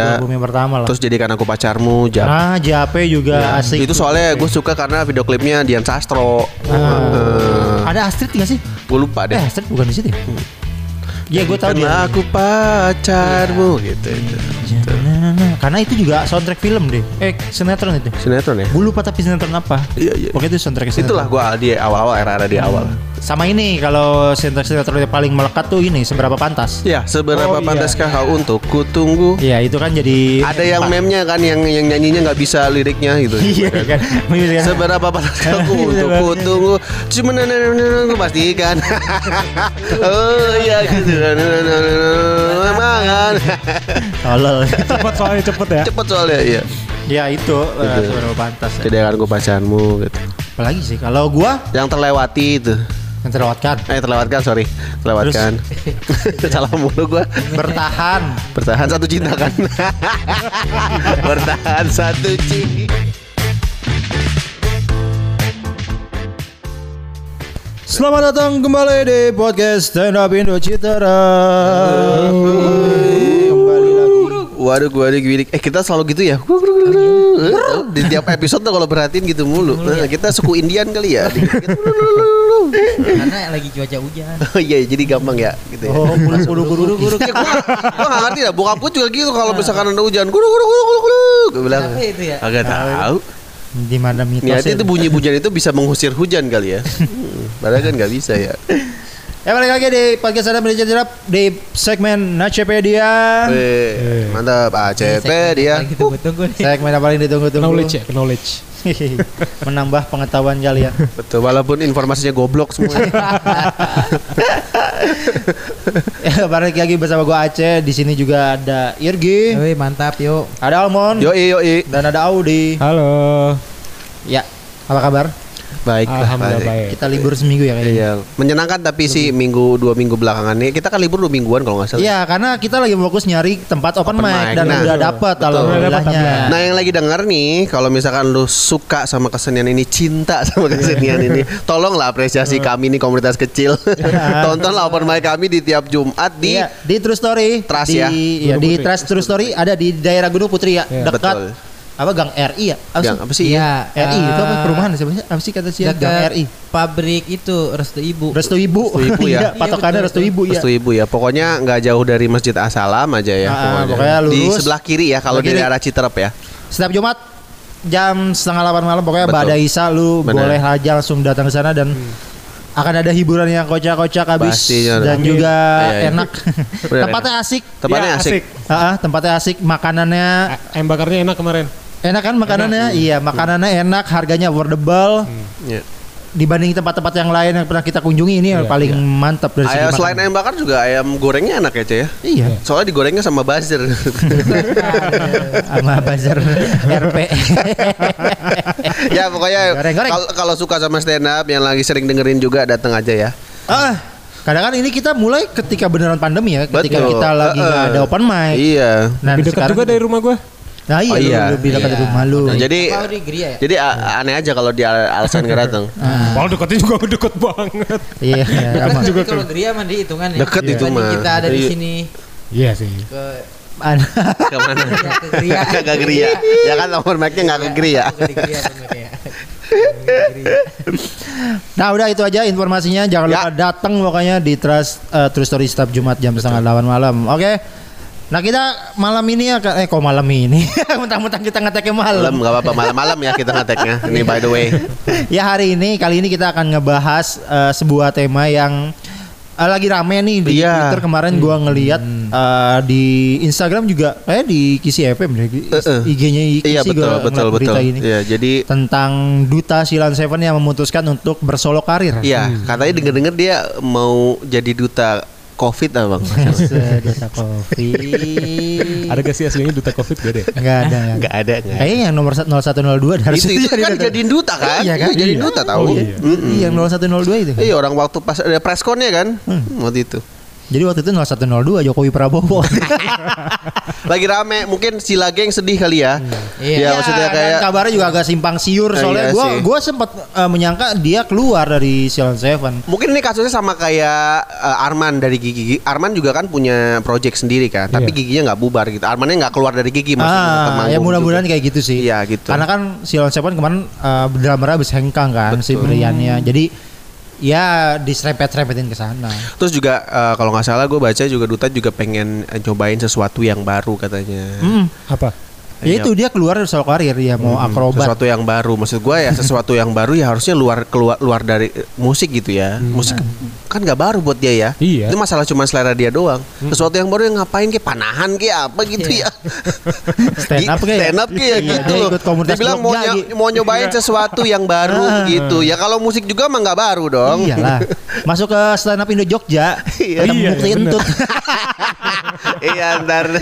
Iya. album yang pertama lah. Terus jadikan aku pacarmu, Jap. ah, JAP juga asik. Iya. Itu soalnya gue suka karena video klipnya Dian Sastro. Ah. Ada Astrid nggak sih? gue lupa deh. Eh, Astrid bukan di situ ya? Iya, gue tahu Karena dia. aku pacarmu gitu. itu. Jangan- Karena itu juga soundtrack film deh. Eh, sinetron itu. Sinetron ya? Gue lupa tapi sinetron apa? Iya, iya. Pokoknya itu soundtrack sinetron. Itulah gue di awal-awal era-era di awal. Sama ini kalau sinetron-sinetron yang paling melekat tuh ini seberapa pantas. Ya, seberapa Oh, iya. pantaskah kau untuk kutunggu? Iya, itu kan jadi Ada yang meme-nya kan yang yang nyanyinya nggak bisa liriknya gitu. Iya kan. Iya kan? Seberapa pantaskah aku untuk kutunggu? Cuma lu pastikan. oh iya gitu. Mangan. Tolol. Cepet soalnya cepet ya. Cepet soalnya iya. ya itu eh, Gitu. seberapa pantas. Ya. Jadi akan gue pacarmu gitu. Apalagi sih kalau gua Yang terlewati itu. Yang terlewatkan. Eh terlewatkan sorry. Terlewatkan. Salah mulu gue bertahan. Bertahan satu cinta kan? Bertahan satu cinta. Selamat datang kembali di podcast Stand Up Indo Citara. Waduh gue ada gini. Eh kita selalu gitu ya? Di tiap episode tuh kalau perhatiin gitu mulu. Nah, Kita suku Indian kali ya? Karena lagi cuaca hujan. Oh iya jadi gampang ya gitu ya. Oh, guru guru guru guru. Ya, gua, gua gak ngerti dah Bokap gue juga gitu Kalau misalkan ada hujan. Guru guru guru guru guru. Gue bilang Kenapa itu ya? Agak tahu. Di mana Ya mitosnya? itu? bunyi hujan itu bisa mengusir hujan kali ya. Padahal kan gak bisa ya Ya balik lagi di podcast Up Indo Citara di segmen Nacepedia. Weh, Mantap ACP dia Lagi tunggu-tunggu nih. Segmen yang paling ditunggu-tunggu. Knowledge ya, knowledge. Menambah pengetahuan kalian. Betul walaupun informasinya goblok semua ya balik lagi bersama gua Aceh. Di sini juga ada Irgi, Woi mantap yuk. ada Almond, Yoi yoi dan ada Audi. Halo. Ya, apa kabar? Baik lah, Alhamdulillah baik. Kita libur seminggu ya kayaknya. Iya, menyenangkan tapi sih minggu dua minggu belakangan ini kita kan libur dua mingguan kalau nggak salah. Iya, karena kita lagi fokus nyari tempat open, Open mic mic. dan Nah, udah dapat alhamdulillahnya. Nah yang lagi denger nih, kalau misalkan lu suka sama kesenian ini, cinta sama kesenian ini, tolonglah apresiasi kami nih komunitas kecil. Tontonlah open mic kami di tiap Jumat di Iya, di True Story. Trust di, ya. Iya, di. Trust True Story ada di daerah Gunung Putri ya, Iya. dekat Betul. Apa Gang RI ya? Apa sih? apa sih? Iya. RI itu apa eh, perumahan sebenarnya? Apa sih kata sih Gang RI? pabrik itu Restu Ibu. Restu Ibu. Restu Ibu ya. Iya, patokannya Iya, Restu Ibu ya. Restu Ibu ya. Pokoknya nggak jauh dari Masjid Asalam aja ya. Ah, pokoknya Di lurus. sebelah kiri ya kalau dari arah Citerep ya. Setiap Jumat jam setengah delapan malam pokoknya Betul. Bada Isa lu Benar. boleh aja langsung datang ke sana dan akan ada hiburan yang kocak-kocak habis Pastinya. dan Amin. juga Iya, iya. enak. Tempatnya asik. Tempatnya Iya, asik. asik. Ah, ah, tempatnya asik, makanannya Ayam bakarnya enak kemarin. Enak kan makanannya? Iya, makanannya enak, harganya affordable. Iya. Dibanding tempat-tempat yang lain yang pernah kita kunjungi ini yang Iya, paling mantap dari segi Ayam selain ayam bakar juga ayam gorengnya enak ya, Cey ya. Iya. Soalnya digorengnya sama buzzer. Sama bazar RP. ya pokoknya kalau kalau suka sama stand up yang lagi sering dengerin juga datang aja ya. ah, kadang kan ini kita mulai ketika beneran pandemi ya, ketika Betul. kita lagi nggak Heeh. ada open mic. Iya. Nah, Lebih dekat juga dari rumah gua. Nah iya, Oh, lu iya. lebih dekat dari Iya. rumah lu. Nah, jadi Gria ya? jadi a- aneh aja kalau dia alasan nggak datang. Ah, Walau dekatnya juga deket banget. iya, iya, sama. Tapi kalau Gria mah di hitungan ya. Deket itu mah. Kita ada di Iya. sini Iya sih. ke An- Ke mana? ya, ke Gria. Gak geria. Ya kan nomor mic-nya nggak ke geria. Ke Gria ya. Nah udah itu aja informasinya. Jangan Ya. lupa datang pokoknya di Trust eh, True Story setiap Jumat jam setengah delapan malam. Oke. Nah kita malam ini akan eh kok malam ini? Mentang-mentang kita ngeteknya Malam malam. nggak apa-apa malam-malam ya kita ngeteknya. Ini by the way. ya hari ini kali ini kita akan ngebahas eh, sebuah tema yang eh, lagi rame nih di Iya. Twitter kemarin gua ngeliat eh, di Instagram juga kayak di Kisi FM deh. Eh, eh. IG-nya Kisi Iya betul gua betul ngeliat betul. berita ini. Iya jadi Tentang duta Silan Seven yang memutuskan untuk bersolo karir. Iya, katanya denger-denger dia mau jadi duta COVID ah bang. duta Covid. Ada gak sih aslinya duta covid gak deh? Enggak ada. Nggak ada nggak. ada. Kayaknya yang nomor 0102 harus Itu itu kan jadiin duta kan? Iya kan? Jadi Iya. duta tahu. Oh, iya. Iya, yang 0102 itu. Iya orang waktu pas ada pressconnya kan Hmm. waktu itu. Jadi waktu itu 0102 Jokowi Prabowo. Lagi rame, mungkin si Lageng sedih kali ya. Iya. Ya, maksudnya kayak kabarnya juga agak simpang siur Eh, soalnya iya gua sih. gua sempat eh, menyangka dia keluar dari Silon Seven. Mungkin ini kasusnya sama kayak eh, Arman dari Gigi. Arman juga kan punya project sendiri kan, tapi Iya. giginya nggak bubar gitu. Armannya nggak keluar dari gigi maksudnya. Ah, ya mudah-mudahan kayak gitu sih. Iya, gitu. Karena kan Silon Seven kemarin uh, drummernya habis hengkang kan si Betul. Briannya. Jadi ya diserempet-serempetin ke sana. Terus juga eh, kalau nggak salah gue baca juga Duta juga pengen eh, cobain sesuatu yang baru katanya. Hmm. Apa? Ya Iya. itu dia keluar dari solo karir ya mau Hmm, akrobat. Sesuatu yang baru. Maksud gue ya sesuatu yang baru ya harusnya luar keluar luar dari eh, musik gitu ya. Musik kan nggak baru buat dia ya. Iya. Itu masalah cuma selera dia doang. Sesuatu yang baru yang ngapain kayak panahan kayak apa gitu ya. Stand up kayak. Stand up kayak Iya, gitu dia loh. ikut komunitas Dia bilang mau, ny- Gi. mau nyobain sesuatu yang baru Ah. gitu. Ya kalau musik juga mah nggak baru dong. Iyalah. Masuk ke stand up Indo Jogja. Iya. ketemu Iya, entut. Iya ntar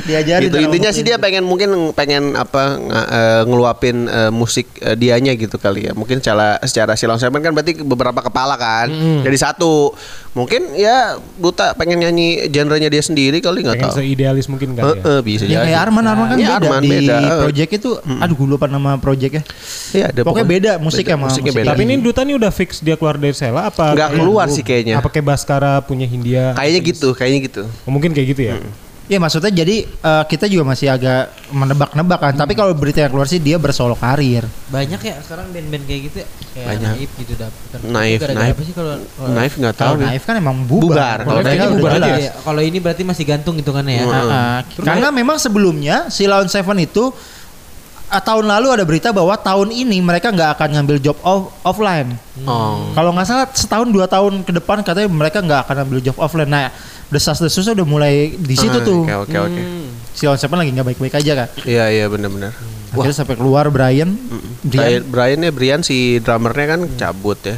Diajarin gitu. intinya sih dia pengen mungkin pengen apa eh, ngeluapin eh, musik eh, dianya gitu kali ya mungkin secara secara Seven kan berarti beberapa kepala kan jadi satu mungkin ya Duta pengen nyanyi genrenya dia sendiri kali nggak tahu seidealis mungkin kan ya. eh, bisa Ya jadi kayak Arman Arman kan Iya, beda Arman di beda. Eh. project itu. Aduh gue lupa nama projectnya. Iya, ada Pokoknya pokoknya- beda musiknya beda, musiknya musik beda. Tapi ini Duta nih udah fix dia keluar dari Sela apa? Nggak kayak- keluar sih kayaknya. Apa kayak Baskara punya Hindia? kayaknya gitu kayaknya gitu Oh, mungkin kayak gitu ya. Ya maksudnya jadi eh, kita juga masih agak menebak-nebak kan. Tapi kalau berita yang keluar sih dia bersolo karir. Banyak ya sekarang band-band kayak gitu ya. Kayak Banyak. Naif gitu dapet. Naif, Gara-gara Naif. apa sih kalau kalau- Naif nggak tahu Kalau. Naif kan emang Bubar. bubar. Kalau mereka Naif udah bubar aja. jelas. Iya, kalau ini berarti masih gantung hitungannya ya. Heeh. Ah, karena memang sebelumnya si Lawn Seven itu ah, tahun lalu ada berita bahwa tahun ini mereka nggak akan ngambil job off, offline. oh Kalau nggak salah setahun dua tahun ke depan katanya mereka nggak akan ambil job offline. Nah, desas-desusnya udah mulai di situ Ah, tuh. oke oke oke Hmm. Si Lawn Seven lagi nggak baik-baik aja kan. iya iya benar-benar Akhirnya sampai keluar Brian. Brian, Brian. Brian ya Brian si drummernya kan cabut ya.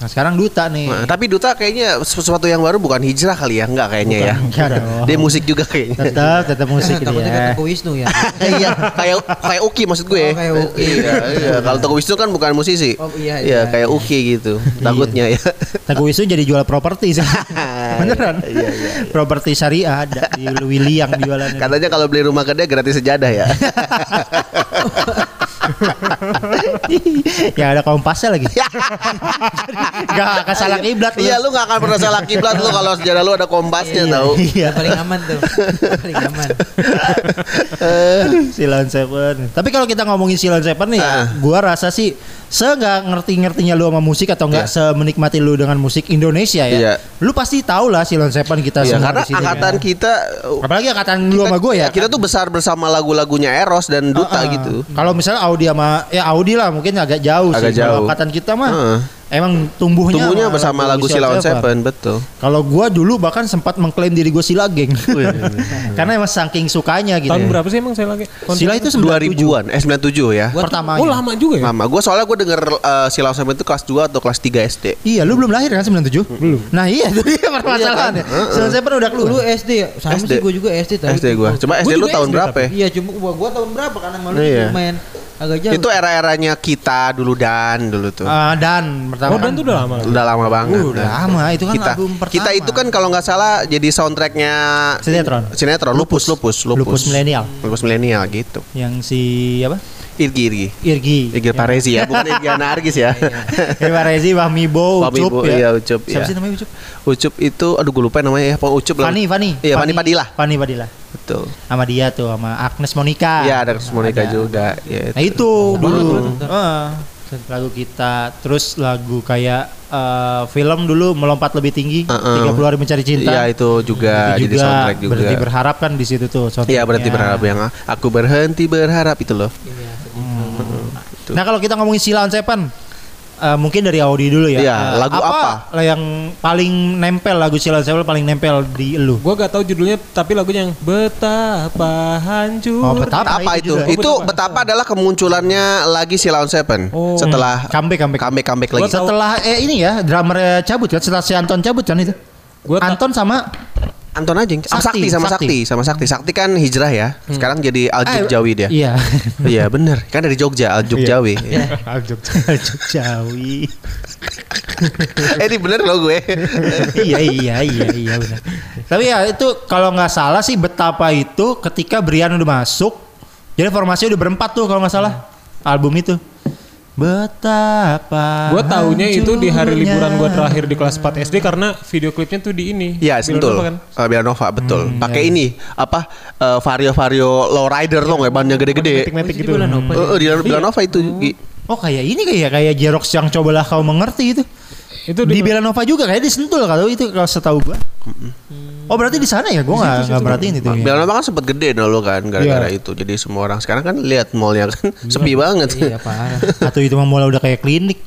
Nah, sekarang duta nih. Nah, tapi Duta kayaknya sesuatu yang baru bukan hijrah kali ya, enggak kayaknya ya. Enggak. Dia musik juga kayaknya. tetap tetap musik Takutnya dia. kayak Toko Wisnu ya. iya, kayak kayak Uki maksud gue. Oh, kayak Uki. Iya, iya. Kalau Toko Wisnu kan bukan musisi. Oh, iya, Iya, iya. kayak Uki gitu. Takutnya ya. Teguh Wisnu jadi jual properti sih. Beneran. Iya, iya. Properti syariah ada di Willy yang jualannya. Katanya kalau beli rumah ke dia gratis sejadah ya. ya ada kompasnya lagi. Gak akan salah kiblat lu. Iya, lu gak akan pernah salah kiblat lu kalau sejarah lu ada kompasnya tahu. Iya. Yang paling aman tuh. paling aman. Silon Seven. Tapi kalau kita ngomongin Silon Seven nih, Ah. gua rasa sih se nggak ngerti-ngertinya lu sama musik atau enggak Iya. semenikmati lu dengan musik Indonesia ya. Iya. Lu pasti tahu lah Silon Seven kita Iya, semua karena di sini, angkatan ya. kita Apalagi angkatan lu sama gue ya. Kita tuh besar bersama lagu-lagunya Eros dan Duta Ah, ah. gitu. Kalau misalnya Audi sama ya Audi lah mungkin agak jauh Agak sih. Kalau angkatan kita mah Heeh. emang tumbuhnya Tumbuhnya sama bersama lagu Silon Seven, betul. Kalau gua dulu bahkan sempat mengklaim diri gue Sila geng. Karena emang saking sukanya gitu. Tahun berapa sih emang saya lagi? Sila itu 97. 2000-an, eh 97 ya. Gua pertama. Oh lama juga ya? Lama. Gue soalnya gue denger uh, Silon Seven itu kelas 2 atau kelas 3 SD. Iya, lu belum lahir kan 97? Belum. Nah, iya itu dia permasalahannya. Silon Seven udah keluar. Lu SD ya? Sama SD. sih gue juga SD tau. SD Gua SD lu tahun berapa ya? Iya cuma gua, gua tahun berapa karena malu Iya. Agak jauh. Itu era-eranya kita dulu dan dulu tuh. Ah, dan pertama Oh dan tuh udah lama. Udah lama banget. Uh, udah lama itu kan kita, album pertama. kita itu kan kalau nggak salah jadi soundtracknya Sinetron. Sinetron Lupus Lupus Lupus. Lupus milenial. Lupus milenial gitu. yang si apa? Irgi Irgi. Irgi. Irgi Parezi ya, bukan Irgi Anargis ya. Irwa Rezi, Wahmi Bo, Wahmi Ucup Bo, ya. iya, Ucup, Siapa iya. sih namanya Ucup? Ucup itu aduh gue lupa namanya ya, Pokoknya Ucup lah. Fani, Fani. Iya, Fani Padilla. Fani Padilla. Betul. Sama dia tuh sama Agnes Monica. Iya, ada Monica Ada. juga. Ya, Nah itu dulu. Eh, lagu kita terus lagu kayak eh, film dulu melompat lebih tinggi Uh-uh. 30 hari mencari cinta Iya, itu juga Itu jadi soundtrack juga. berarti berharap kan di situ tuh Iya, berarti berharap yang aku berhenti berharap itu loh. Iya. Itu. nah kalau kita ngomongin Sila on Seven eh, mungkin dari Audi dulu ya Iya, Eh, lagu apa? lah yang paling nempel lagu Sila on Seven paling nempel di lu Gue gak tahu judulnya tapi lagunya yang Betapa Hancur. Oh, betapa. Apa itu itu? juga. Itu, Oh, betapa. betapa adalah kemunculannya lagi si Lawn Seven Oh. setelah comeback comeback comeback comeback lagi. setelah eh ini ya drummer cabut kan setelah si Anton cabut kan itu Gua Anton sama Anton aja. Sama Sakti, Sakti, sama Sakti. Sakti, sama Sakti. Sakti kan hijrah ya. Sekarang jadi Aljuk Eh, Jawi dia. Iya. Iya bener Kan dari Jogja Aljuk Jawi. Jawi. eh ini bener loh gue. iya iya iya iya benar. Tapi ya itu kalau nggak salah sih betapa itu ketika Brian udah masuk, jadi formasinya udah berempat tuh kalau nggak salah album itu. Betapa. Gue taunya itu di hari liburan gue terakhir di kelas 4 SD karena video klipnya tuh di ini. Iya Bila betul. kan? Eh, Belanova betul. Hmm, Pakai iya. ini apa eh, vario vario low rider loh nggak bannya gede-gede. Matic-matic Oh, itu gitu. Eh, di Belanova itu. Gi. Oh kayak ini kayak kayak Jerox yang cobalah kau mengerti itu. Itu Di di, Belanova juga kayak di Sentul kalau itu kalau setahu gua. Oh berarti di sana ya? Gua nggak nggak perhatiin itu. ya. Belanova kan sempat gede dulu kan gara-gara Iya. itu. Jadi semua orang sekarang kan lihat mallnya kan sepi banget. Iya parah. Atau itu mah mulai udah kayak klinik.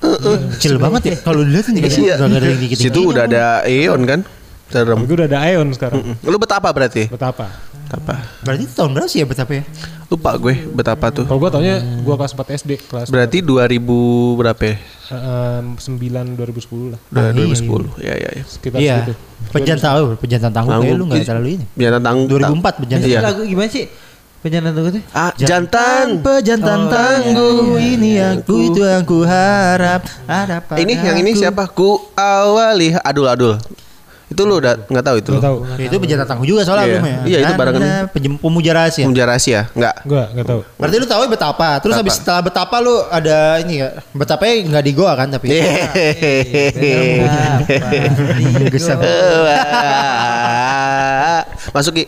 Kecil banget ya kalau dilihat nih Iya. Situ udah ada Eon kan. Serem. gue udah ada Ion sekarang. Lu betapa berarti? Betapa? Betapa? Berarti itu tahun berapa sih ya betapa ya? Lupa gue betapa tuh. Kalau gue taunya gue kelas 4 SD kelas Berarti 2000 berapa ya? eh, 9 2010 lah. Udah Ah, iya, 2010. Iya iya iya. Sekitar Iya. segitu. Pejantan tahu, pejantan tangguh kayak Tangguh. lu enggak Ih, terlalu ini. Jantan tangguh. 2004 pejantan. Iya. Lagu gimana sih? Penjantan tunggu tuh. Ah, jantan. pejantan Oh, tangguh iya, iya, ini iya. aku itu yang ku harap ada pada Ini yang ini siapa? Ku awali adul adul. Itu lu udah nggak tahu itu. Gak tau. Ya, itu pejantan tangguh juga soalnya Iya. albumnya. Iya, itu barengan. Nana, Pejem pemuja rahasia. Pemuja rahasia? Enggak. Gue gak tau. Berarti lu tahu betapa. Terus Betapa. habis setelah betapa lu ada ini ya. Betapa nggak di Goa kan tapi. Iya. Gesek. Masuk Ki.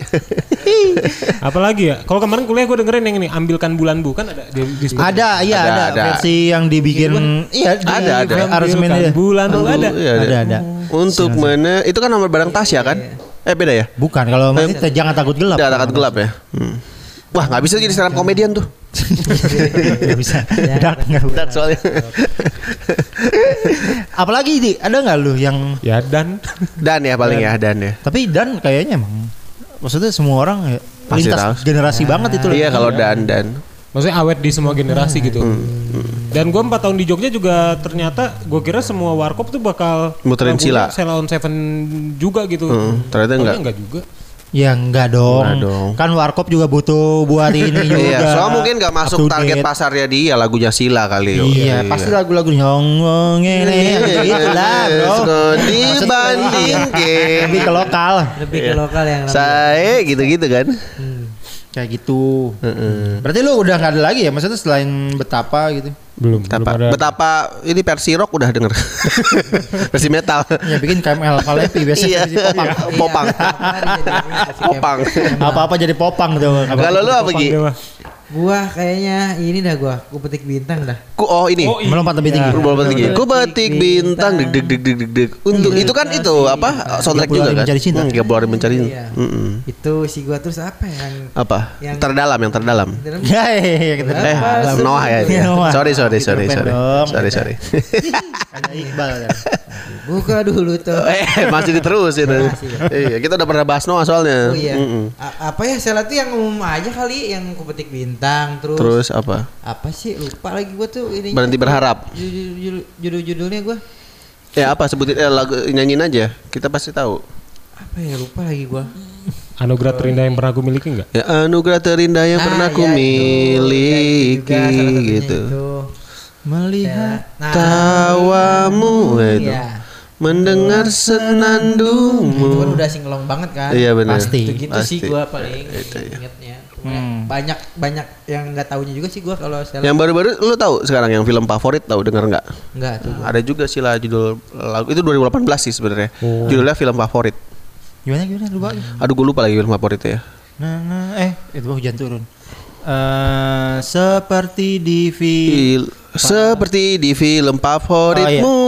Apalagi ya? Kalau kemarin kuliah gue dengerin yang ini ambilkan bulan bu kan ada di, di Ada, iya Ada, ada, ada. versi yang dibikin iya di Ada, ada. aransemennya. Ambilkan bulan bu ada. Iya, Ada, ada. Untuk mana? Itu kan nomor barang Tasya kan? Eh beda ya? Bukan kalau masih jangan takut gelap. Tidak takut gelap ya. Hmm. Wah nggak bisa jadi stand up komedian tuh. Nggak bisa. Dark nggak bisa. Dark soalnya. Apalagi di ada nggak lu yang Ya dan Dan ya paling ya dan ya. tapi dan kayaknya emang maksudnya semua orang ya, Pasti lintas tahu. generasi banget itu loh. Iya kalau dan dan. maksudnya awet di semua generasi gitu. Dan gue empat tahun di Jogja juga ternyata gue kira semua warkop tuh bakal Muterin Sila. Sela on Seven juga gitu. Hmm, ternyata enggak. enggak juga. Ya enggak dong. Enggak dong. Kan warkop juga butuh buat ini juga. Iya, soalnya mungkin nggak Up masuk target date. pasarnya dia lagunya Sila kali. Iya, pasti lagu-lagu nyongong ini gitu lah, bro. Dibanding Lebih ke lokal. Lebih ke lokal yang namanya. saya gitu-gitu kan. Kayak gitu. Heeh. Berarti lu udah nggak ada lagi ya? Maksudnya selain betapa gitu? Belum. Betapa, belum ada. betapa ini versi rock udah denger. versi metal. Ya bikin KML Kalepi biasanya Iya, popang. popang. Popang. Apa-apa jadi popang tuh. Kalau lu apa Gi? Gua kayaknya ini dah gua, gua petik bintang dah. Ku oh ini. Oh, iya. Melompat lebih tinggi. Ku bola tinggi. Ku batik bintang deg deg deg deg deg deg. Untuk itu kan itu apa soundtrack juga kan? mencari cinta. Hmm, Tiga bulan mencari. Iya. Mm-mm. Itu si gua terus apa yang Apa? Yang- Terdalam yang terdalam. dalam Ya, ya, ya, kita Eh? Noah ya. Iya, Noah. Sorry sorry sorry sorry. dong. Sorry sorry. ada Iqbal. ya. buka dulu tuh. Eh masih diterus itu. Iya kita udah pernah bahas Noah soalnya. Oh iya. Apa ya salah tuh yang umum aja kali yang ku petik bintang terus, Terus apa? apa sih lupa lagi gua tuh ini Berhenti berharap. judul judulnya gua Ya apa sebutin eh, lagu nyanyiin aja. Kita pasti tahu. apa ya lupa lagi gua Anugerah terindah yang pernah aku miliki enggak? Ya anugerah terindah yang Ah, pernah ya, ku itu. miliki Ya, itu juga gitu. itu. Melihat Nah, Tawamu ya itu. iya. Mendengar itu kan senandungmu. udah singelong banget kan Iya benar. Pasti. gitu, gitu sih Pasti. gua paling Itu, iya. ingetnya. Banyak banyak yang nggak tahunya juga sih gua kalau Yang baru-baru lu tahu sekarang yang film favorit tahu denger nggak? nggak tuh gua. Ada juga sih lah judul lagu itu 2018 sih sebenarnya. Oh. Judulnya film favorit. gimana gimana lupa. Aduh gue lupa lagi film favoritnya ya. Nah, nah, eh itu hujan turun. Eh seperti di film Fil- seperti di film favoritmu.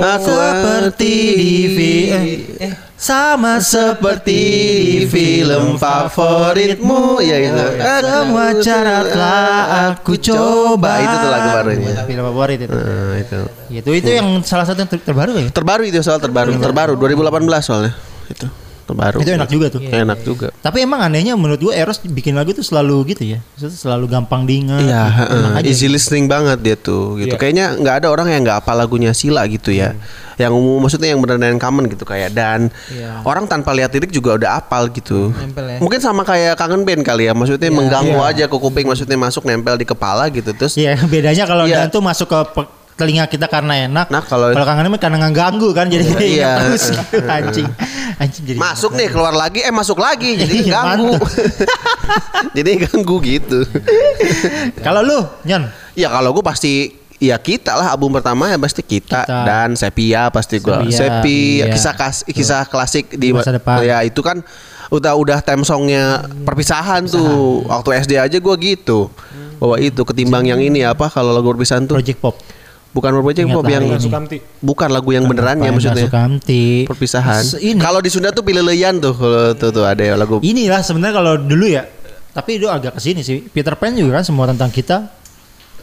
Aku seperti di film eh sama seperti di film favoritmu. Ya itu. semua cara telah aku coba. Itu tuh lagu barunya. Film favorit itu. Nah, itu. Itu itu yang salah satu yang ter- terbaru ya. Terbaru itu soal terbaru. Terbaru 2018 soalnya. Itu. Terbaru. Itu enak juga tuh. Enak juga. Tapi emang anehnya menurut gue Eros bikin lagu tuh selalu gitu ya. Maksudnya selalu gampang diingat. Iya, gitu. heeh. Enak aja easy gitu. listening banget dia tuh gitu. Iya. Kayaknya nggak ada orang yang nggak apa lagunya Sila gitu ya. Yang umum maksudnya yang benar-benar common gitu kayak dan Iya. orang tanpa lihat lirik juga udah apal gitu. Nempel ya. Mungkin sama kayak kangen band kali ya. Maksudnya mengganggu aja ke kuping maksudnya masuk nempel di kepala gitu terus Iya, bedanya kalau Iya. dan tuh masuk ke telinga kita karena enak. Nah, kalau- kalau kangen karena ngeganggu kan jadi Iya. ingat terus gitu, anjing. Anjing jadi masuk nih keluar lagi eh masuk lagi jadi Iya, ganggu. jadi ganggu gitu. Kalau lu, Nyon, Ya kalau gue pasti ya kita lah album pertama ya pasti kita, Kita. dan Sepia pasti gua Sepia, Sepi iya. kisah kas- kisah klasik di Masa depan. ya itu kan udah udah theme songnya perpisahan, tuh waktu SD aja gua gitu bahwa itu ketimbang yang ini apa kalau lagu perpisahan tuh Project Pop. Bukan Ingat Pop yang. Sukamti. bukan lagu yang benerannya Apa, maksudnya Sukamti. perpisahan kalau di Sunda tuh Pileleyan tuh kalau tuh tuh ada ya lagu inilah sebenarnya kalau dulu ya. Tapi itu agak ke sini sih. Peter Pan juga kan semua tentang kita.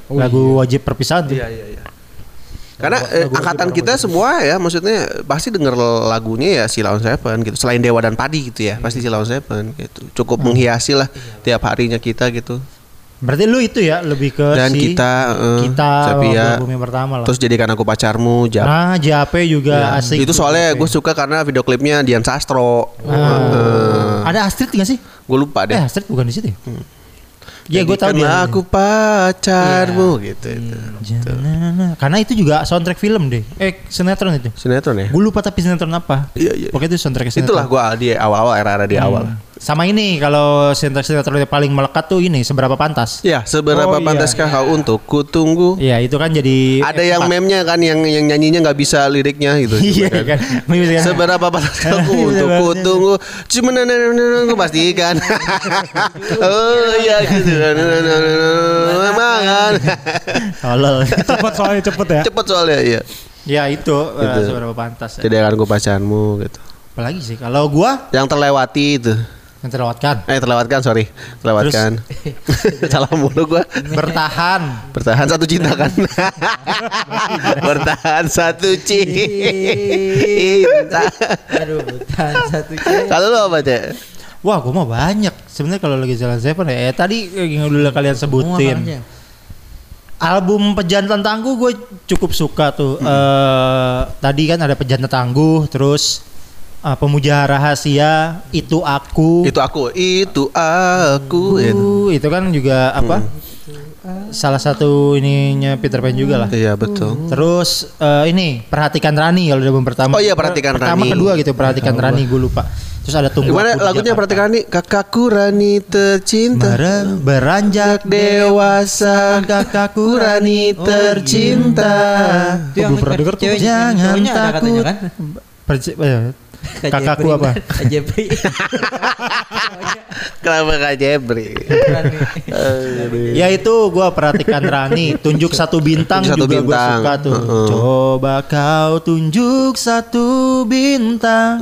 Oh, lagu wajib perpisahan tuh. Iya iya iya. Karena eh, angkatan kita semua ya maksudnya pasti denger lagunya ya Silaun Seven gitu. Selain Dewa dan Padi gitu ya, pasti Silaun Seven gitu. Cukup menghiasi lah tiap harinya kita gitu. Berarti lu itu ya lebih ke Dan si kita eh, kita album yang pertama lah. terus jadikan aku pacarmu Jap. Nah, JAP juga Ya. asik. Itu soalnya gue suka karena video klipnya Dian Sastro. Ah. Ada Astrid nggak sih? Gue lupa Eh, deh. Astrid bukan di situ. ya? Iya, gue tahu dia. Aku pacarmu gitu itu. Jangan- Karena itu juga soundtrack film deh. Eh, sinetron itu. Sinetron ya? Gue lupa tapi sinetron apa. Iya, iya. Pokoknya itu soundtrack sinetron. Itulah gue di awal-awal era-era di awal. Sama ini kalau sinetron sinetron yang paling melekat tuh ini seberapa pantas. Ya, seberapa Oh, iya. pantaskah kau untuk kutunggu? Iya, itu kan jadi Ada yang empat. meme-nya kan yang yang nyanyinya nggak bisa liriknya gitu. Iya kan. Kan. Seberapa pantaskah aku untuk kutunggu? Cuma aku pastikan. oh iya gitu. Mangan. Tolol. Cepet soalnya cepet ya. Cepet soalnya iya. ya itu eh, Gitu. seberapa pantas. Ya. Jadi akan gue pacarmu gitu. Apalagi sih kalau gua Yang terlewati itu. Yang terlewatkan Eh terlewatkan sorry. Terlewatkan. Salah mulu gue. bertahan. Bertahan satu cinta kan. Bertahan satu cinta. Aduh, satu. Kalau lu apa, Cek? Wah, gua mah banyak. Sebenarnya kalau lagi jalan Seven ya, eh, tadi yang udah kalian sebutin. Album Pejantan Tangguh gue cukup suka tuh. Eh, tadi kan ada Pejantan Tangguh, terus eh, Pemuja Rahasia, Itu Aku. Itu aku, itu aku. Itu. Uh, itu kan juga apa? Salah satu ininya Peter Pan juga lah. Iya betul. Terus eh, ini Perhatikan Rani kalau album pertama. Oh iya, Perhatikan pertama, Rani. kedua gitu Perhatikan Rani gue lupa. Terus ada Tunggu Gimana lagunya perhatikan nih kakakku Rani tercinta Mere- beranjak dewasa kakakku Rani tercinta. Yang pernah denger tuh. cewek- Jangan cowoknya ada katanya takut. kan? Perci- eh, Kak Kakakku apa? Kak Jepri. Kenapa Kak Jebri? Rani. Ya itu gua perhatikan Rani Tunjuk satu bintang Tunjuk satu juga gua bintang. suka tuh Heeh. Coba kau tunjuk satu bintang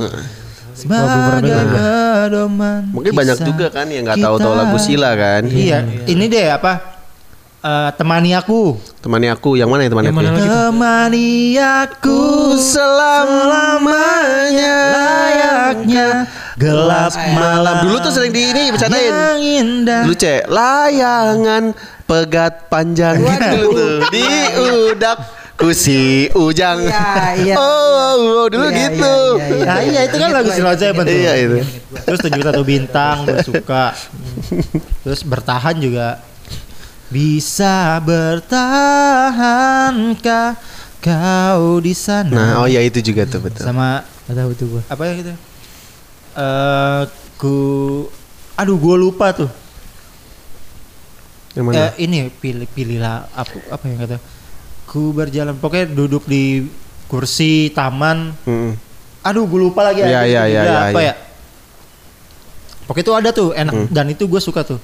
Sebagai pedoman Mungkin banyak juga kan yang nggak tahu tahu lagu Sila kan. Iya ini deh apa Eh, Temani aku Temani aku, yang mana ya temani Yang aku? mana ya? Temani aku selamanya layaknya Gelap malam Dulu tuh sering di ini bercandain. Yang indah Dulu cek layangan pegat panjang dulu tuh di udak kusi ujang. Iya, iya. Oh, oh, dulu Iya, gitu. iya, iya, Nah iya itu kan lagu Silau Seven tuh. Iya, itu. Terus tunjuk satu bintang gue suka. Terus bertahan juga. Bisa bertahankah kau di sana? Nah, oh ya itu juga tuh betul. Sama Gak tahu tuh gua. apa ya gitu? Eh ku aduh gue lupa tuh. Yang mana? Eh, ini pilih pilihlah apa apa yang kata ku berjalan pokoknya duduk di kursi taman Mm-mm. aduh gue lupa lagi iya, judulnya iya, iya, apa iya. ya pokoknya itu ada tuh enak Hmm. dan itu gue suka tuh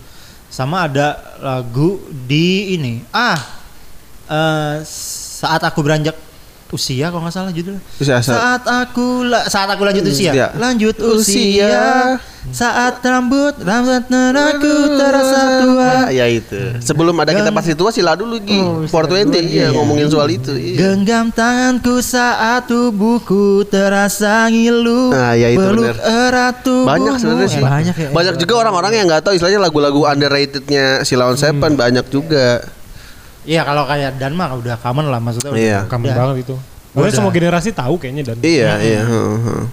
sama ada lagu di ini. Ah eh, saat aku beranjak usia kalau nggak salah judulnya. Usia saat- saat aku la- saat aku lanjut usia. Usia. Lanjut Usia. usia. Saat rambut rambut aku terasa tua. Ya itu. Sebelum ada kita pasti tua sila dulu Gi. 420 iya ngomongin soal itu. Iya. Genggam tanganku saat tubuhku terasa ngilu. Nah, ya itu Peluk bener. erat tubuhmu. Banyak sebenarnya sih. Banyak ya. Banyak juga orang-orang yang nggak tahu istilahnya lagu-lagu underratednya Silawan Seven banyak juga. Iya kalau kayak Dan mah udah common lah maksudnya. udah- Iya. Udah. banget itu. Udah. semua generasi tahu kayaknya dan. Iya, iya. heeh, heeh.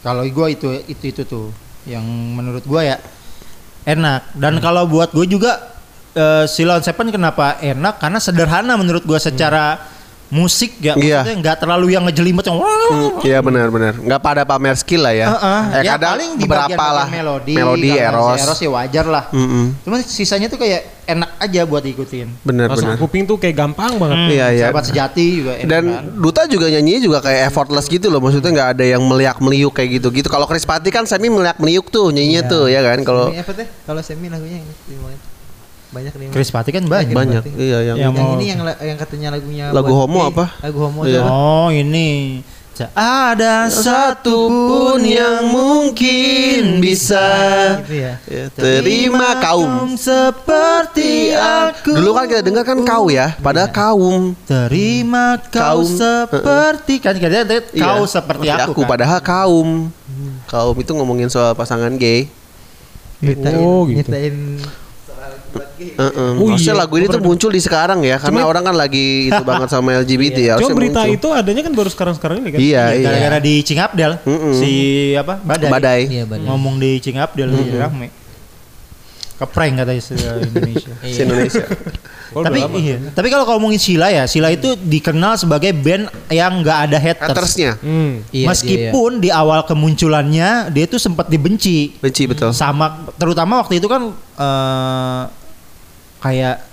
Kalau gue itu itu itu tuh yang menurut gue ya enak. Dan kalau buat gue juga eh, Silon Seven kenapa enak? Karena sederhana menurut gue secara musik ya. Iya. Maksudnya nggak terlalu yang ngejelimet yang Hmm, Iya benar benar. Nggak pada pamer skill lah ya. Heeh. Eh, ya kadang paling di bagian-bagian lah. melodi, Melodi eros. si eros ya wajar lah. Mm-mm. Cuman sisanya tuh kayak enak aja buat diikutin. Benar Masuk benar. kuping tuh kayak gampang banget. Hmm, Iya, iya. Sahabat sejati juga enak Dan kan. Duta juga nyanyinya juga kayak effortless gitu loh. Maksudnya nggak ada yang meliak meliuk kayak gitu gitu. Kalau Chris Pati kan semi meliak meliuk tuh nyanyinya tuh ya kan. Kalau Semi apa teh? Kalau semi lagunya yang? Banyak nih. Chris Pati kan banyak. banyak iya yang, Yang Yang ini yang yang katanya lagunya Lagu homo apa? Lagu homo Iya. Oh ini Tak ada satupun yang mungkin bisa Gitu ya. Ya, terima kaum. seperti aku Dulu kan kita dengar kan kau ya, padahal kaum. Terima kau Kaum. seperti kan kita kau Iya, seperti aku, kan? padahal kaum. Kaum itu ngomongin soal pasangan gay. Nyiptain, Oh, gitu. Gay. Heeh. Oh, Maksudnya iya, lagu ini tuh muncul di sekarang ya, karena Cuma- orang kan lagi itu banget sama LGBT ya. Cuma berita muncul. itu adanya kan baru sekarang-sekarang ini kan. Iya, iya. gara-gara di Cingapdel Mm-mm. si apa badai, Badai. Iya, badai. ngomong di Cingapdel jadi rame keprank katanya se Indonesia Si Indonesia. Oh, tapi lama. iya tapi kalau ngomongin Sila ya Sila itu dikenal sebagai band yang nggak ada haters, Hatersnya Hmm. Iya, meskipun di awal kemunculannya dia itu sempat dibenci benci betul. sama terutama waktu itu kan eh, kayak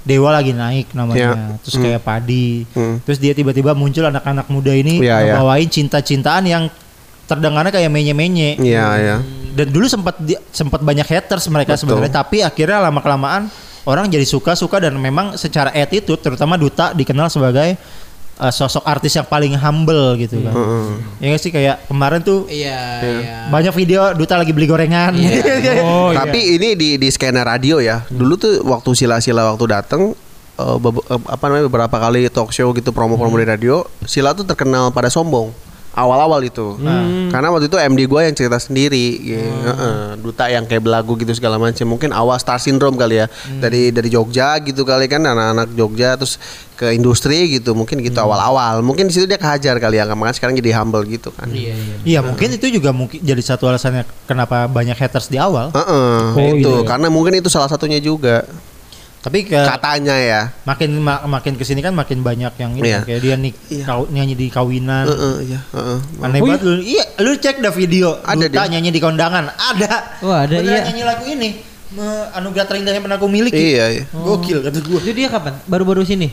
Dewa lagi naik namanya, Iya. terus Hmm. kayak Padi, Hmm. terus dia tiba-tiba muncul anak-anak muda ini Iya, iya. bawain cinta-cintaan yang terdengarnya kayak menye-menye. Iya, iya. Dan dulu sempat sempat banyak haters mereka Betul. sebenarnya, tapi akhirnya lama kelamaan orang jadi suka-suka dan memang secara attitude terutama Duta dikenal sebagai eh, sosok artis yang paling humble gitu kan. Heeh. Ya nggak sih kayak kemarin tuh Iya, iya. banyak video Duta lagi beli gorengan. Oh, iya. Tapi ini di di skena radio ya. Dulu tuh waktu sila-sila waktu datang bebe- eh, apa namanya beberapa kali talk show gitu promo-promo di radio, Sila tuh terkenal pada sombong. Awal-awal itu. Karena waktu itu MD gua yang cerita sendiri gitu. Heeh, duta yang kayak belagu gitu segala macam. Mungkin awal star syndrome kali ya. Dari dari Jogja gitu kali kan anak-anak Jogja terus ke industri gitu. Mungkin gitu awal-awal. Mungkin di situ dia kehajar kali ya. Makanya sekarang jadi humble gitu kan. Iya, iya. Iya mungkin itu juga mungkin jadi satu alasannya kenapa banyak haters di awal. Heeh, Oh, itu iya. karena mungkin itu salah satunya juga Tapi ke katanya ya. makin ma- makin ke sini kan makin banyak yang ini Iya. kayak dia nih Iya. kau- nyanyi di kawinan. Heeh, iya, heeh. Aneh Oh, banget lu. Iya, lu cek dah video Ada Duta dia. nyanyi di kondangan. Ada. Oh, ada, Beneran iya. nyanyi lagu ini. Me- Anugerah terindah yang pernah aku miliki. Iya, iya. Gokil kata gua. Itu dia kapan? Baru-baru sini?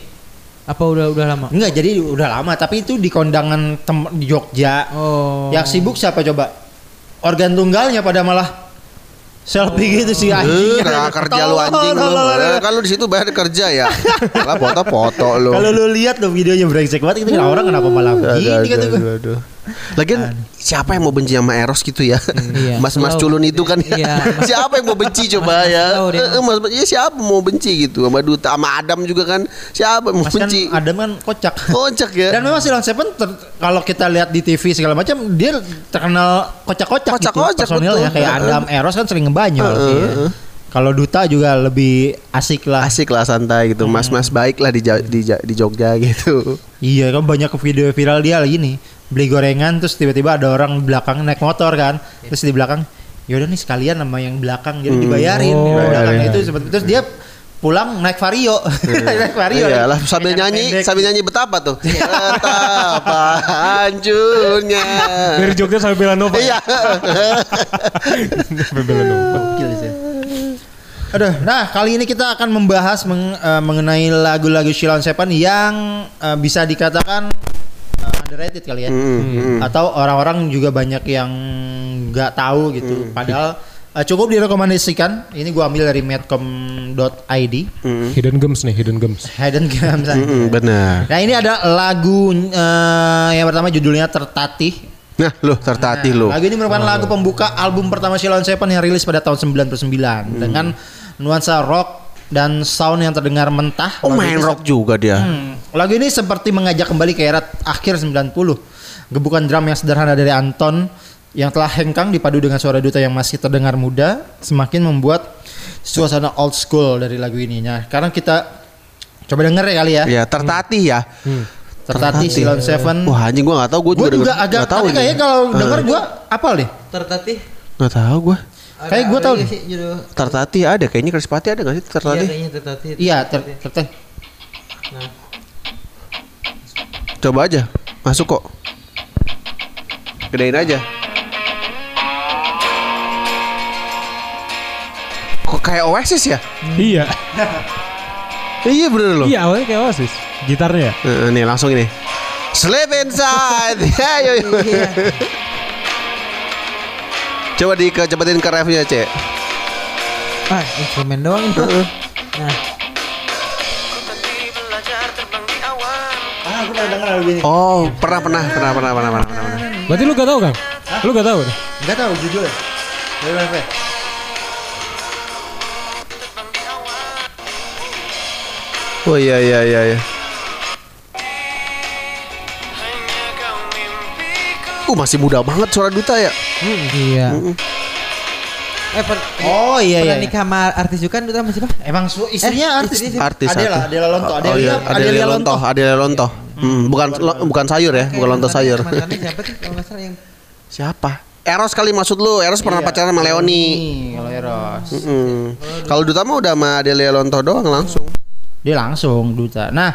Apa udah udah lama? Enggak, jadi udah lama tapi itu di kondangan tem- di Jogja. Oh. Yang sibuk siapa coba? Organ tunggalnya pada malah selfie gitu sih anjing. nggak kerja lu anjing lu. Kan lu di situ bayar kerja ya. Lah foto-foto lu. Kalau lu lihat tuh videonya brengsek banget itu orang kenapa malah begini aduh, aduh, aduh. Lagian siapa yang mau benci sama Eros gitu ya? Iya. Mas-mas Tahu. culun itu kan ya. Iya. siapa yang mau benci coba Mas-mas ya? dia. Eh, Mas, ya siapa mau benci gitu sama Duta sama Adam juga kan? Siapa yang mau Mas kan benci? Adam kan kocak. Kocak ya. Dan memang Silon Seven ter- kalau kita lihat di TV segala macam dia terkenal kocak-kocak gitu Kocak-kocak, personilnya betul. kayak. Adam Eros kan sering ngebanyol. Heeh, Iya. heeh. Kalau Duta juga lebih asik lah. Asik lah santai gitu. Mas-mas baik lah di, Ja- di, di Jogja gitu. Iya kan banyak video viral dia lagi nih beli gorengan terus tiba-tiba ada orang di belakang naik motor kan terus di belakang yaudah nih sekalian sama yang belakang jadi dibayarin Oh, Di belakang iya. itu sempet- terus dia pulang naik vario naik vario Iya lah sambil nyanyi pendek. sambil nyanyi betapa tuh. Betapa hancurnya. Dari Jogja sampai Belanova. Iya. Sampai Belanova. Gokil sih. Aduh, nah kali ini kita akan membahas meng- eh, mengenai lagu-lagu Shilon Seven yang eh, bisa dikatakan underrated kali ya, Hmm, atau orang-orang juga banyak yang nggak tahu gitu. Hmm. Padahal Eh, cukup direkomendasikan. Ini gua ambil dari medcom.id. Hidden Gems nih, Hidden Gems. Hidden Gems. Mm, benar. Nah ini ada lagu eh, yang pertama judulnya Tertatih. Nah, lu tertatih lu. Lagu ini merupakan lagu pembuka album pertama Shilon Seven yang rilis pada tahun 99 dengan nuansa rock dan sound yang terdengar mentah. Oh, main ini rock juga dia. Hmm, lagu ini seperti mengajak kembali ke era akhir 90. Gebukan drum yang sederhana dari Anton yang telah hengkang dipadu dengan suara duta yang masih terdengar muda semakin membuat suasana old school dari lagu ini. Nah, sekarang kita coba denger ya kali ya. Ya, tertatih ya. Tertatih Silon Seven. Wah, anjing gua enggak tahu, gua Gue juga, juga agak tahu tapi kayaknya kalau denger gue apal deh. Tertatih. Enggak tahu gua. Kayak gua ada tahu nggak nih. sih judul. Tertatih ada kayaknya Krispati ada enggak sih Iya tertatih? kayaknya. Iya, ter. Nah, Coba aja. Masuk kok. Gedein aja. Kok kayak Oasis ya? Iya. Iya bener loh. Iya, awalnya kayak Oasis. Gitarnya ya. Nih langsung ini. Sleep inside. Ayo. Coba dikecepetin ke refnya, Cek. Ah, instrumen doang itu. Nah, Ah, gue pernah denger lagu ini. Oh, pernah pernah pernah pernah pernah pernah. pernah. Berarti lu gak tahu kan? Lu gak tahu? Enggak tahu judulnya. Dari mana, Fe? Oh iya iya iya iya. Uh masih muda banget suara duta ya. Iya. Eh, per, Oh iya pernah iya. nikah sama artis juga kan itu masih apa? Emang su- istrinya Eh, artis. istrinya Artis Adela, satu. Adela Lonto, Oh, Adelia, iya, Adelia Adelia Lonto, Lonto. Adelia Lonto. Hmm, bukan lo- bukan sayur ya, bukan lonto Mantannya- sayur. Mantannya siapa sih kalau salah yang Siapa? Eros kali maksud lu. Eros pernah pacaran sama Leoni. Nih, kalau Eros. Mm-mm. Kalau duta mah udah sama Adelia Lonto doang langsung. Dia langsung duta. Nah,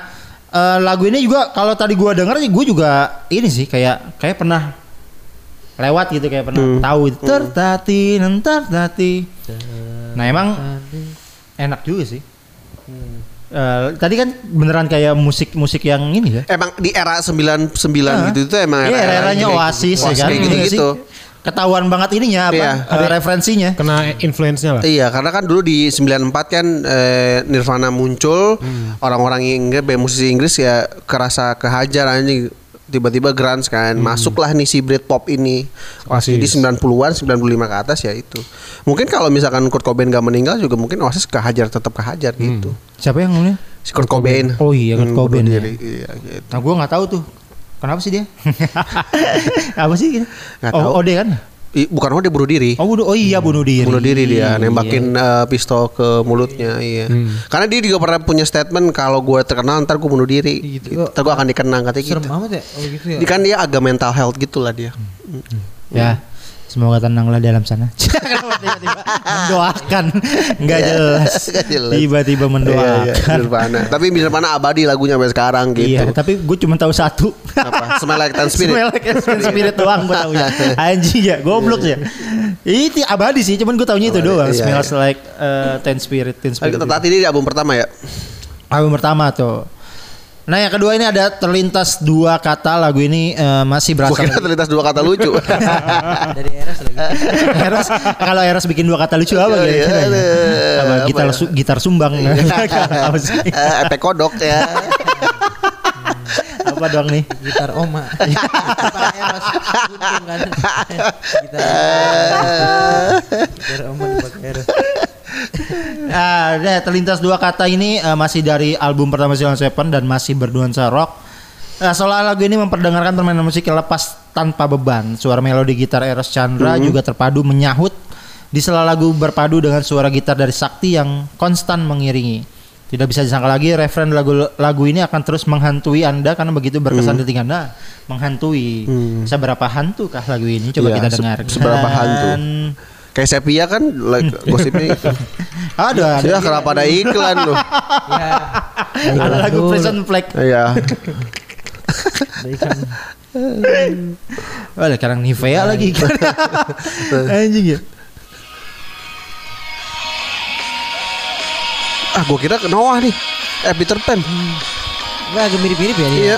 eh, lagu ini juga kalau tadi gua denger gue juga ini sih kayak kayak pernah lewat gitu kayak pernah Hmm. tahu itu tertati tertati. Nah, emang enak juga sih. Eh, tadi kan beneran kayak musik-musik yang ini ya. Emang di era 99 Hah? gitu itu emang Iya, era-era eranya kayak- Oasis ya Oasis kan. kayak Iya gitu-gitu. sih? Ketahuan banget ininya apa? Iya. eh, referensinya. Kena influence-nya lah. Iya, karena kan dulu di 94 kan eh, Nirvana muncul, orang-orang Inggris, band musisi Inggris ya kerasa kehajar anjing tiba-tiba grunge kan. Masuklah nih si Britpop ini. Oasis di Oasis. 90-an, 95 ke atas ya itu. Mungkin kalau misalkan Kurt Cobain gak meninggal juga mungkin Oasis kehajar tetap kehajar gitu. Siapa yang ngomongnya? Si Kurt Cobain. Oh iya, Kurt Hmm, Cobain ya. Iya, gitu. Nah, gua nggak tahu tuh. Kenapa sih dia? apa sih? gitu? Nggak oh, tahu. Ode kan? I- bukan oh dia bunuh diri. Oh, bunuh, oh iya bunuh diri. bunuh diri dia Iya. nembakin eh, pistol ke mulutnya iya karena dia juga pernah punya statement kalau gue terkenal ntar gue bunuh diri Gitu. gitu. ntar gue akan dikenang katanya gitu serem amat ya? Oh gitu ya. Dia kan dia agak mental health gitulah dia Ya. Semoga tenanglah dalam sana. Tiba-tiba mendoakan? Enggak Iya, jelas. nggak jelas. Tiba-tiba Iya, iya, mendoakan. Nirvana tapi Nirvana abadi lagunya sampai sekarang gitu Iya, tapi gue cuma tahu satu. apa Smell Like Teen Spirit Smell like Teen Spirit doang gue tahu ya. Anjing ya, goblok ya. Itu abadi sih, cuman gue taunya itu doang. iya, Smells iya. like uh, Teen Spirit, Teen Spirit. tadi ini di album pertama ya Album pertama tuh. Nah yang kedua ini ada terlintas dua kata lagu ini eh, masih berasal kira terlintas dua kata lucu Dari Eras lagi. Eros kalau Eros bikin dua kata lucu apa iya, ya? iya. Apa gitar ya? su- gitar sumbang apa sih? Eh, efek kodok ya Apa doang nih? Gitar Oma. Eros. Kan. Gitar Gitar Oma dipakai Eros. Ah, udah, terlintas dua kata ini eh, masih dari album pertama Silon Seven dan masih bernuansa rock. Nah, soal lagu ini memperdengarkan permainan musik yang lepas tanpa beban. Suara melodi gitar Eros Chandra juga terpadu menyahut di sela lagu berpadu dengan suara gitar dari Sakti yang konstan mengiringi. Tidak bisa disangka lagi referen lagu lagu ini akan terus menghantui Anda karena begitu berkesan di telinga Anda, menghantui. Seberapa hantu kah lagu ini? Coba Iya, kita se- dengar. seberapa hantu? Kayak Sepia kan like, gosipnya itu Aduh, ada, ya kenapa ada iklan loh Ya. ada lagu Prison Flag. Iya. Oh, sekarang Nivea lagi. Anjing ya. Ah, gue kira ke Noah nih. Eh, Peter Pan. Wah, agak mirip-mirip ya dia. Iya.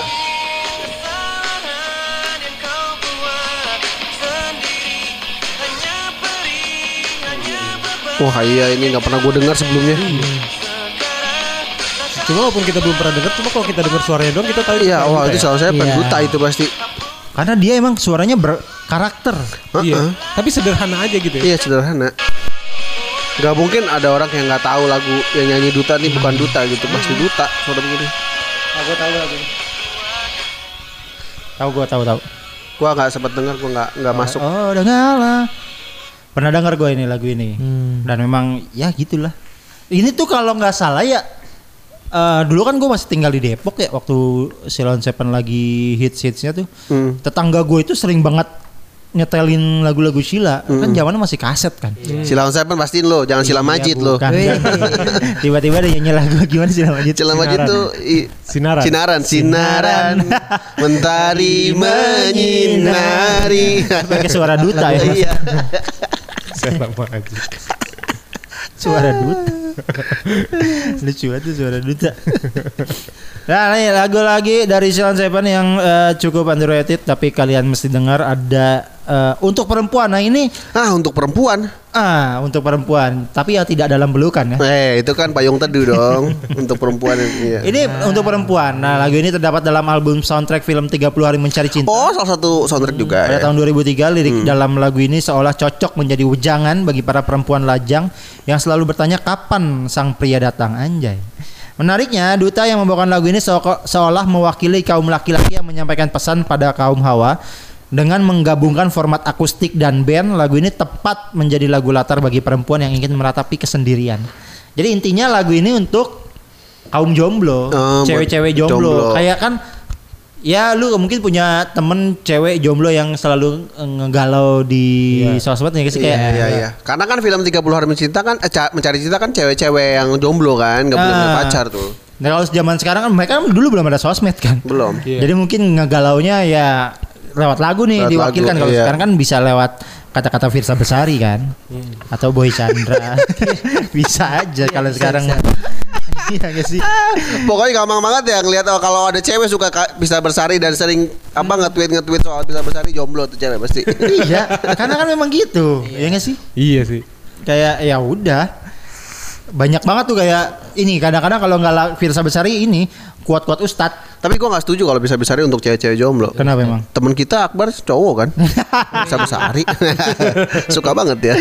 Wah iya ini nggak pernah gue dengar sebelumnya. Cuma walaupun kita belum pernah dengar, cuma kalau kita dengar suaranya doang kita tahu. Iya, wah itu ya. soal saya Iya. penduta itu pasti. Karena dia emang suaranya berkarakter. Iya. Heeh. Tapi sederhana aja gitu ya. Iya sederhana. Gak mungkin ada orang yang nggak tahu lagu yang nyanyi duta nih bukan duta gitu pasti duta suara begini. Ah, gue tahu lagu Tahu gue tahu tahu. Gua nggak sempat dengar, gua nggak nggak masuk. Oh, dengarlah. Pernah dengar gue ini lagu ini. Hmm. Dan memang ya gitulah. Ini tuh kalau nggak salah ya eh, dulu kan gue masih tinggal di Depok ya waktu Silon Seven lagi hits hitsnya tuh. Hmm. Tetangga gue itu sering banget nyetelin lagu-lagu Sheila. Kan zamannya masih kaset kan. Silang Seven pastiin lo, jangan silang majid lo. Tiba-tiba dia nyanyi lagu gimana sih namanya? Silang majid tuh i- Sinaran. Sinaran, sinaran, mentari menyinari. Pakai suara duta ya. Iya. Lama aja. Suara duta. Lucu banget tuh suara duta. Nah ini lagu lagi dari Silon Seven yang eh, cukup underrated tapi kalian mesti dengar ada eh, untuk perempuan. Nah ini Ah untuk perempuan, ah untuk perempuan tapi ya tidak dalam belukan ya. eh itu kan payung teduh dong untuk perempuan. Iya. Ini untuk perempuan. Nah lagu ini terdapat dalam album soundtrack film 30 Hari Mencari Cinta. Oh salah satu soundtrack juga. Pada ya. tahun 2003 lirik dalam lagu ini seolah cocok menjadi wejangan bagi para perempuan lajang yang selalu bertanya kapan sang pria datang anjay. Menariknya, Duta yang membawakan lagu ini seo- seolah mewakili kaum laki-laki yang menyampaikan pesan pada kaum hawa dengan menggabungkan format akustik dan band, lagu ini tepat menjadi lagu latar bagi perempuan yang ingin meratapi kesendirian. Jadi intinya lagu ini untuk kaum jomblo, buat cewek-cewek jomblo. jomblo. Kayak kan Ya lu mungkin punya temen cewek jomblo yang selalu eh, ngegalau di sosmed ya sih kayak Iya iya. Karena kan film 30 hari mencinta kan eh, ca- mencari cinta kan cewek-cewek yang jomblo kan, nggak punya Ah. pacar tuh. Nah kalau zaman sekarang kan mereka kan dulu belum ada sosmed kan. Belum. Iya. Jadi mungkin ngegalaunya ya lewat lagu nih Lewat diwakilkan lagu, kalau iya. sekarang kan bisa lewat kata-kata Firsa Besari kan? Atau Boy Chandra. Bisa aja kalau sekarang. iya gak sih? Pokoknya gampang banget ya ngelihat oh, kalau ada cewek suka ka- bisa bersari dan sering apa nge-tweet nge-tweet soal bisa bersari jomblo tuh cewek pasti. iya karena kan memang gitu. Ya gak sih? Iya sih. kayak ya udah banyak banget tuh kayak ini kadang-kadang kalau nggak Firsa Besari ini kuat-kuat ustad. Tapi gua nggak setuju kalau bisa bersari untuk cewek-cewek jomblo. kenapa emang? Temen kita Akbar cowok kan? Bisa bersari suka banget ya.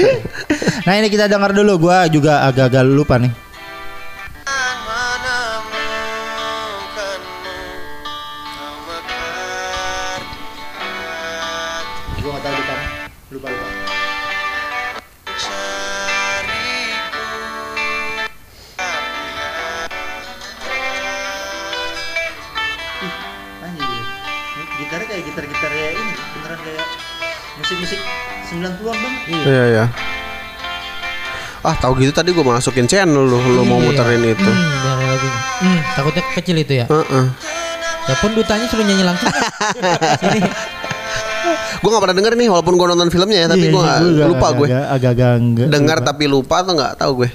Nah ini kita dengar dulu. Gua juga agak-agak lupa nih gitar-gitar ya ini beneran kayak musik-musik 90-an banget iya ya ah tahu gitu tadi gua masukin channel lu lu mau Iya. muterin itu Hmm, lagunya. Hmm, takutnya kecil itu ya. Heeh. Ya pun dutanya suruh nyanyi langsung. Sini. Gua nggak pernah denger nih walaupun gua nonton filmnya ya tapi Iya, gua iya, juga lupa gue agak- agak-agak enggak dengar tapi lupa atau nggak tahu gue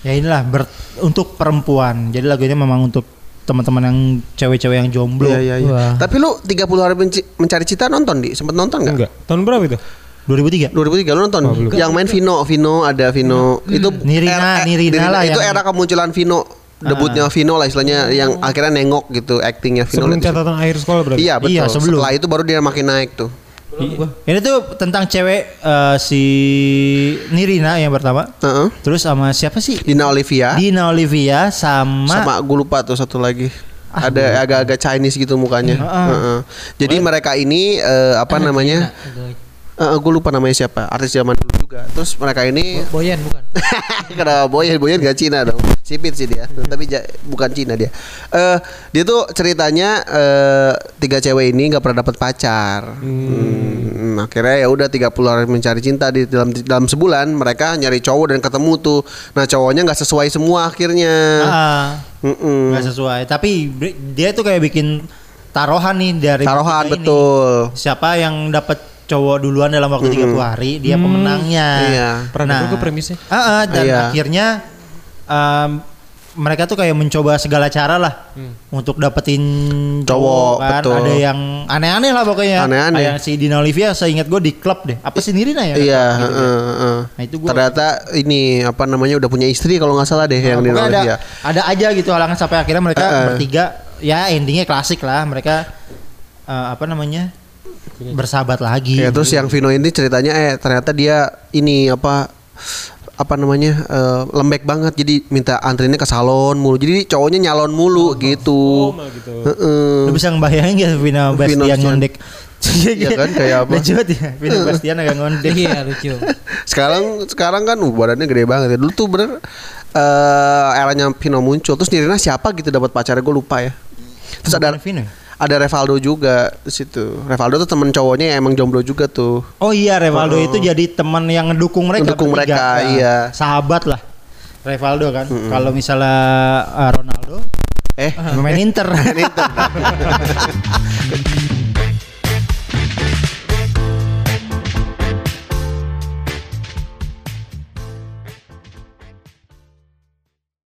ya inilah ber- untuk perempuan jadi lagu ini memang untuk teman-teman yang cewek-cewek yang jomblo Iya iya iya. Wah. Tapi lu 30 hari menci- mencari cita nonton di sempet nonton nggak? Enggak. Tahun berapa itu? 2003 2003 lu nonton? yang main Vino, Vino ada Vino. Itu Nirina, Nirina lah itu yang- era kemunculan Vino. Debutnya Vino lah istilahnya yang akhirnya nengok gitu actingnya Vino. Sebelum itu. catatan akhir sekolah berarti. Iya betul. Iya, sebelum. Setelah itu baru dia makin naik tuh. Ini tuh tentang cewek eh, si Nirina yang pertama Heeh. terus sama siapa sih Dina Olivia Dina Olivia sama, sama gue lupa tuh satu lagi. Ah, ada agak-agak Chinese gitu mukanya. Heeh. Heeh. Jadi mereka ini eh, apa namanya? Gue lupa namanya siapa. Artis zaman dulu juga. Terus mereka ini Boyan bukan? Kenapa Boyan? Boyan gak Cina dong. Sipit sih dia. Tapi ja- bukan Cina dia. Eh dia tuh ceritanya eh tiga cewek ini nggak pernah dapat pacar. Hmm, akhirnya ya udah 30 hari mencari cinta di dalam dalam sebulan mereka nyari cowok dan ketemu tuh. Nah, cowoknya nggak sesuai semua akhirnya. Ah, Mm-mm. nggak sesuai tapi dia tuh kayak bikin taruhan nih dari Taruhan ini. betul. siapa yang dapat cowok duluan dalam waktu 30 hari dia pemenangnya Iya. Pernah denger gue premisnya. Ah, ah, dan Iya. akhirnya um, mereka tuh kayak mencoba segala cara lah untuk dapetin Cowok, kan. betul. Ada yang aneh-aneh lah pokoknya. Aneh-aneh. Kayak si Dina Olivia, saya ingat gue di klub deh. Apa sih Nirina ya? Iya, Gitu heeh, heeh. Nah, itu gua- ternyata ini apa namanya udah punya istri kalau nggak salah deh yang di Pokoknya ada, Olivia. ada aja gitu halangan sampai akhirnya mereka Eh, eh. bertiga ya endingnya klasik lah mereka eh, apa namanya bersahabat lagi. Ya terus yang Vino ini ceritanya eh ternyata dia ini apa apa namanya eh, lembek banget jadi minta antrinnya ke salon mulu jadi cowoknya nyalon mulu gitu. mah gitu. Heeh. Lu bisa ngebayangin gak Vina Vino Bastian Bastian. ngondek? Iya kan, kayak apa? Lucu banget ya Vina Bastian agak ngondek. Iya lucu. Sekarang sekarang kan uh, badannya gede banget ya. Dulu tuh bener eh eranya Vino muncul. Terus Nirina siapa gitu dapat pacarnya gue lupa ya. Terus ada Vino ya? Ada Revaldo juga di situ. Revaldo tuh temen cowoknya yang emang jomblo juga tuh. Oh iya Revaldo itu jadi teman yang ngedukung mereka Ngedukung bertiga. mereka, Nah, iya. Sahabat lah. Revaldo kan. Kalau misalnya uh, Ronaldo Eh, pemain Inter. ini tuh.